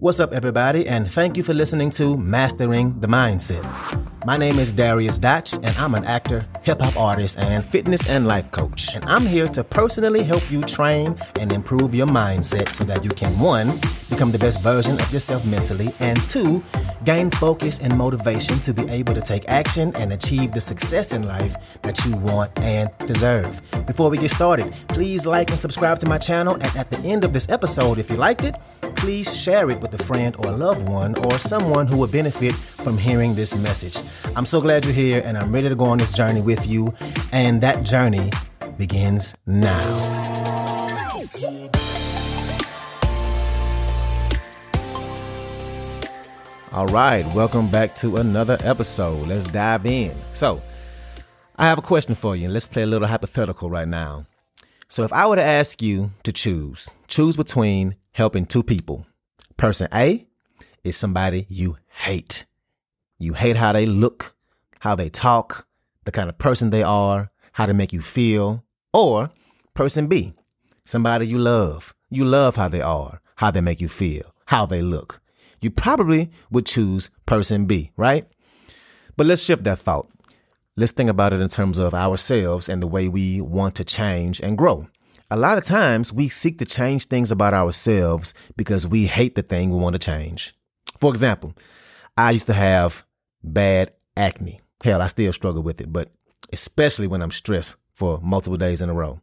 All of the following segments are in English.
What's up, everybody, and thank you for listening to Mastering the Mindset. My name is Darius Dotch, and I'm an actor, hip hop artist, and fitness and life coach. And I'm here to personally help you train and improve your mindset so that you can, one, become the best version of yourself mentally, and two, gain focus and motivation to be able to take action and achieve the success in life that you want and deserve. Before we get started, please like and subscribe to my channel. And at the end of this episode, if you liked it, please share it with a friend or a loved one or someone who would benefit from hearing this message. I'm so glad you're here and I'm ready to go on this journey with you. And that journey begins now. All right, welcome back to another episode. Let's dive in. So, I have a question for you, let's play a little hypothetical right now. So, if I were to ask you to choose, choose between helping two people. Person A is somebody you hate. You hate how they look, how they talk, the kind of person they are, how they make you feel. Or person B, somebody you love. You love how they are, how they make you feel, how they look. You probably would choose person B, right? But let's shift that thought. Let's think about it in terms of ourselves and the way we want to change and grow a lot of times we seek to change things about ourselves because we hate the thing we want to change. For example, I used to have bad acne. Hell, I still struggle with it, but especially when I'm stressed for multiple days in a row.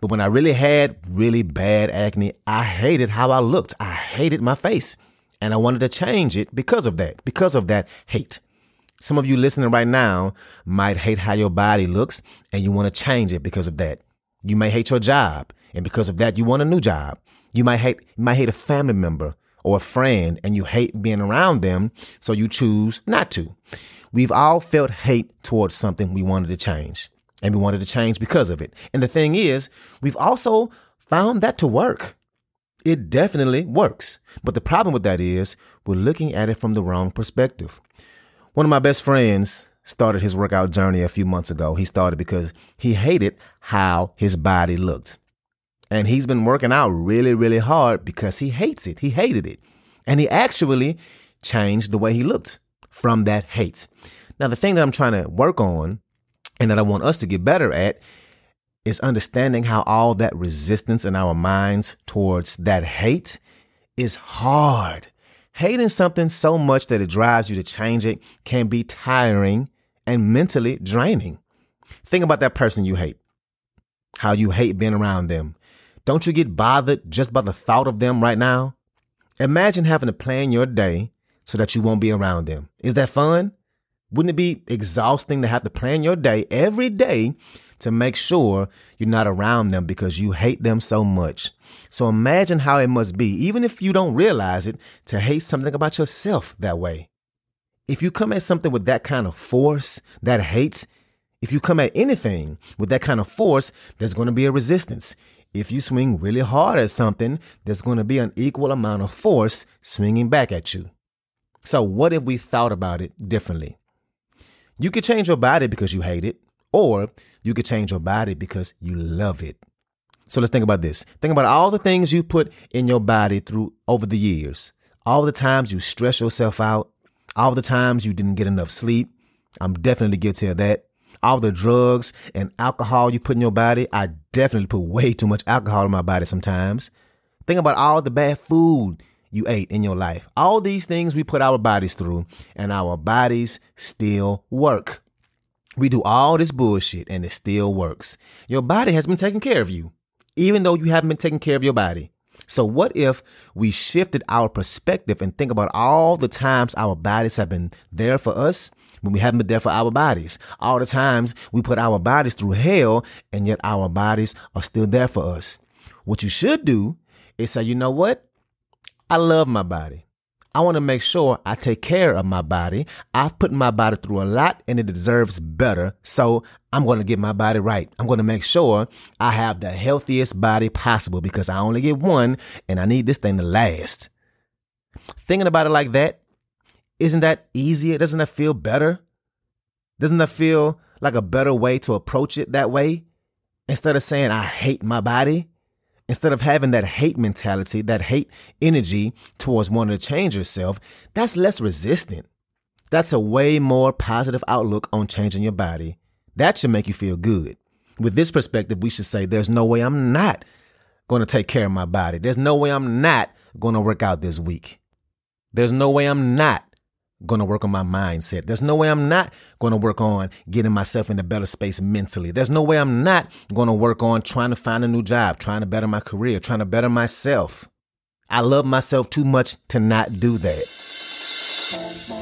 But when I really had really bad acne, I hated how I looked. I hated my face. And I wanted to change it because of that, because of that hate. Some of you listening right now might hate how your body looks and you want to change it because of that. You may hate your job, and because of that, you want a new job. You might hate you might hate a family member or a friend, and you hate being around them, so you choose not to. We've all felt hate towards something we wanted to change, and we wanted to change because of it. And the thing is, we've also found that to work. It definitely works. But the problem with that is we're looking at it from the wrong perspective. One of my best friends started his workout journey a few months ago. He started because he hated how his body looked. And he's been working out really, really hard because he hates it. He hated it. And he actually changed the way he looked from that hate. Now, the thing that I'm trying to work on and that I want us to get better at is understanding how all that resistance in our minds towards that hate is hard. Hating something so much that it drives you to change it can be tiring and mentally draining. Think about that person you hate, how you hate being around them. Don't you get bothered just by the thought of them right now? Imagine having to plan your day so that you won't be around them. Is that fun? Wouldn't it be exhausting to have to plan your day every day to make sure you're not around them because you hate them so much? So imagine how it must be, even if you don't realize it, to hate something about yourself that way if you come at something with that kind of force, that hate, if you come at anything with that kind of force, there's going to be a resistance. If you swing really hard at something, there's going to be an equal amount of force swinging back at you. So, what if we thought about it differently? You could change your body because you hate it, or you could change your body because you love it. So, let's think about this. Think about all the things you put in your body through over the years, all the times you stress yourself out, all the times you didn't get enough sleep. I'm definitely guilty of that. All the drugs and alcohol you put in your body. I definitely put way too much alcohol in my body sometimes. Think about all the bad food you ate in your life. All these things we put our bodies through, and our bodies still work. We do all this bullshit and it still works. Your body has been taking care of you, even though you haven't been taking care of your body. So, what if we shifted our perspective and think about all the times our bodies have been there for us when we haven't been there for our bodies? All the times we put our bodies through hell and yet our bodies are still there for us. What you should do is say, you know what? I love my body. I want to make sure I take care of my body. I've put my body through a lot and it deserves better. So I'm going to get my body right. I'm going to make sure I have the healthiest body possible because I only get one and I need this thing to last. Thinking about it like that, isn't that easier? Doesn't that feel better? Doesn't that feel like a better way to approach it that way? Instead of saying, I hate my body, instead of having that hate mentality, that hate energy towards wanting to change yourself, that's less resistant. That's a way more positive outlook on changing your body. That should make you feel good. With this perspective, we should say, there's no way I'm not going to take care of my body. There's no way I'm not going to work out this week. There's no way I'm not going to work on my mindset. There's no way I'm not going to work on getting myself in a better space mentally. There's no way I'm not going to work on trying to find a new job, trying to better my career, trying to better myself. I love myself too much to not do that.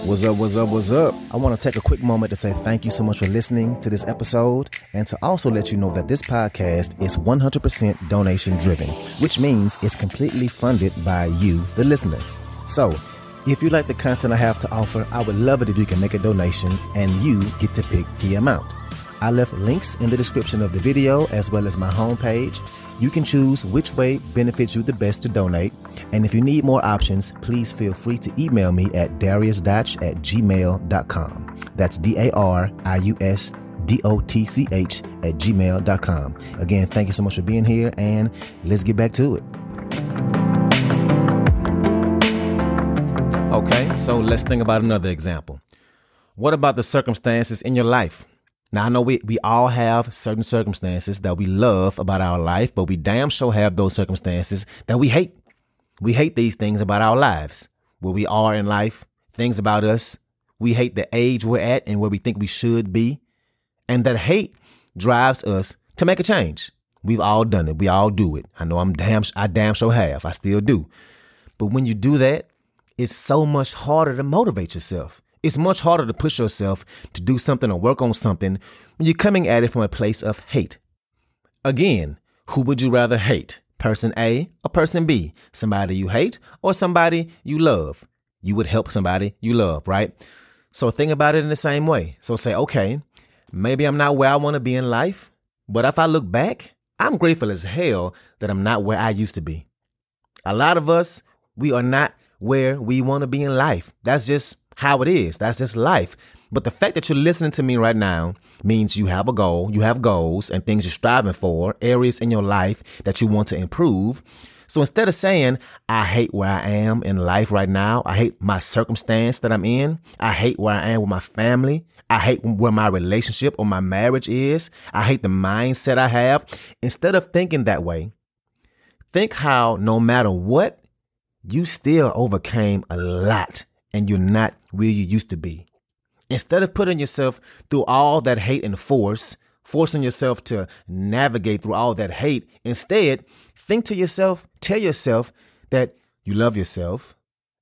What's up, what's up, what's up? I want to take a quick moment to say thank you so much for listening to this episode and to also let you know that this podcast is 100% donation driven, which means it's completely funded by you, the listener. So, if you like the content I have to offer, I would love it if you can make a donation and you get to pick the amount. I left links in the description of the video as well as my homepage. You can choose which way benefits you the best to donate. And if you need more options, please feel free to email me at dariusdotch at gmail.com. That's D A R I U S D O T C H at gmail.com. Again, thank you so much for being here, and let's get back to it. Okay, so let's think about another example. What about the circumstances in your life? Now, I know we, we all have certain circumstances that we love about our life, but we damn sure have those circumstances that we hate. We hate these things about our lives, where we are in life, things about us. We hate the age we're at and where we think we should be. And that hate drives us to make a change. We've all done it. We all do it. I know I'm damn, I damn sure have. I still do. But when you do that, it's so much harder to motivate yourself. It's much harder to push yourself to do something or work on something when you're coming at it from a place of hate. Again, who would you rather hate? Person A or person B? Somebody you hate or somebody you love? You would help somebody you love, right? So think about it in the same way. So say, okay, maybe I'm not where I want to be in life, but if I look back, I'm grateful as hell that I'm not where I used to be. A lot of us, we are not where we want to be in life. That's just how it is. That's just life. But the fact that you're listening to me right now means you have a goal, you have goals and things you're striving for, areas in your life that you want to improve. So instead of saying, I hate where I am in life right now, I hate my circumstance that I'm in, I hate where I am with my family, I hate where my relationship or my marriage is, I hate the mindset I have. Instead of thinking that way, think how no matter what you still overcame a lot and you're not where you used to be. Instead of putting yourself through all that hate and force, forcing yourself to navigate through all that hate, instead, think to yourself, tell yourself that you love yourself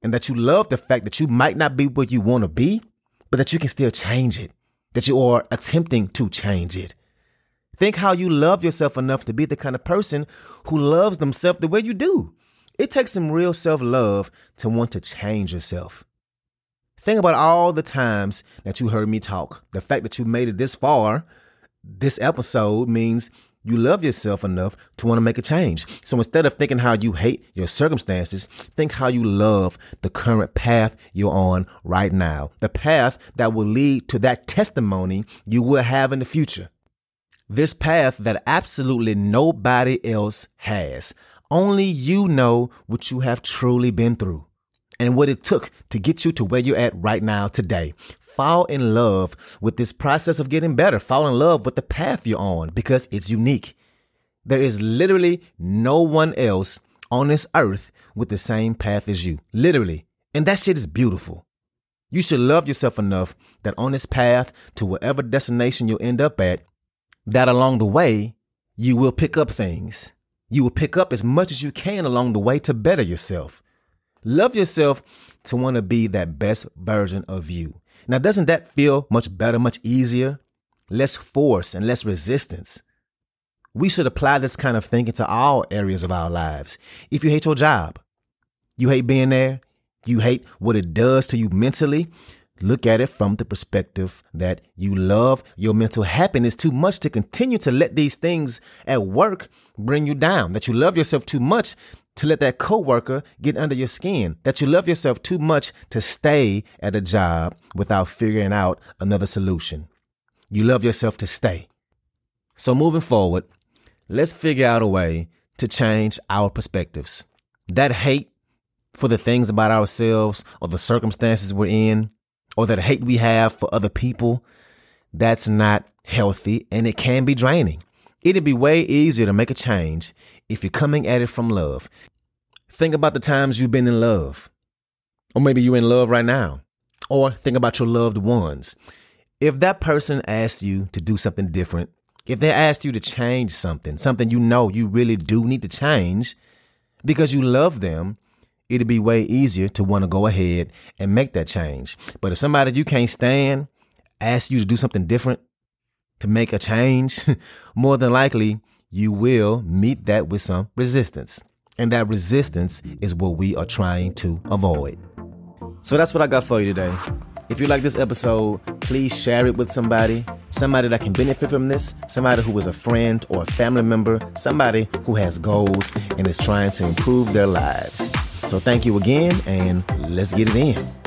and that you love the fact that you might not be where you want to be, but that you can still change it, that you are attempting to change it. Think how you love yourself enough to be the kind of person who loves themselves the way you do. It takes some real self love to want to change yourself. Think about all the times that you heard me talk. The fact that you made it this far, this episode means you love yourself enough to want to make a change. So instead of thinking how you hate your circumstances, think how you love the current path you're on right now. The path that will lead to that testimony you will have in the future. This path that absolutely nobody else has. Only you know what you have truly been through and what it took to get you to where you're at right now today. Fall in love with this process of getting better. Fall in love with the path you're on because it's unique. There is literally no one else on this earth with the same path as you. Literally. And that shit is beautiful. You should love yourself enough that on this path to whatever destination you'll end up at, that along the way, you will pick up things you will pick up as much as you can along the way to better yourself. Love yourself to want to be that best version of you. Now, doesn't that feel much better, much easier? Less force and less resistance. We should apply this kind of thinking to all areas of our lives. If you hate your job, you hate being there, you hate what it does to you mentally, Look at it from the perspective that you love your mental happiness too much to continue to let these things at work bring you down. That you love yourself too much to let that coworker get under your skin. That you love yourself too much to stay at a job without figuring out another solution. You love yourself to stay. So moving forward, let's figure out a way to change our perspectives. That hate for the things about ourselves or the circumstances we're in, or that hate we have for other people, that's not healthy and it can be draining. It'd be way easier to make a change if you're coming at it from love. Think about the times you've been in love, or maybe you're in love right now, or think about your loved ones. If that person asked you to do something different, if they asked you to change something, something you know you really do need to change because you love them, it'd be way easier to want to go ahead and make that change. But if somebody you can't stand asks you to do something different, to make a change, more than likely you will meet that with some resistance. And that resistance is what we are trying to avoid. So that's what I got for you today. If you like this episode, please share it with somebody, somebody that can benefit from this, somebody who is a friend or a family member, somebody who has goals and is trying to improve their lives. So thank you again, and let's get it in.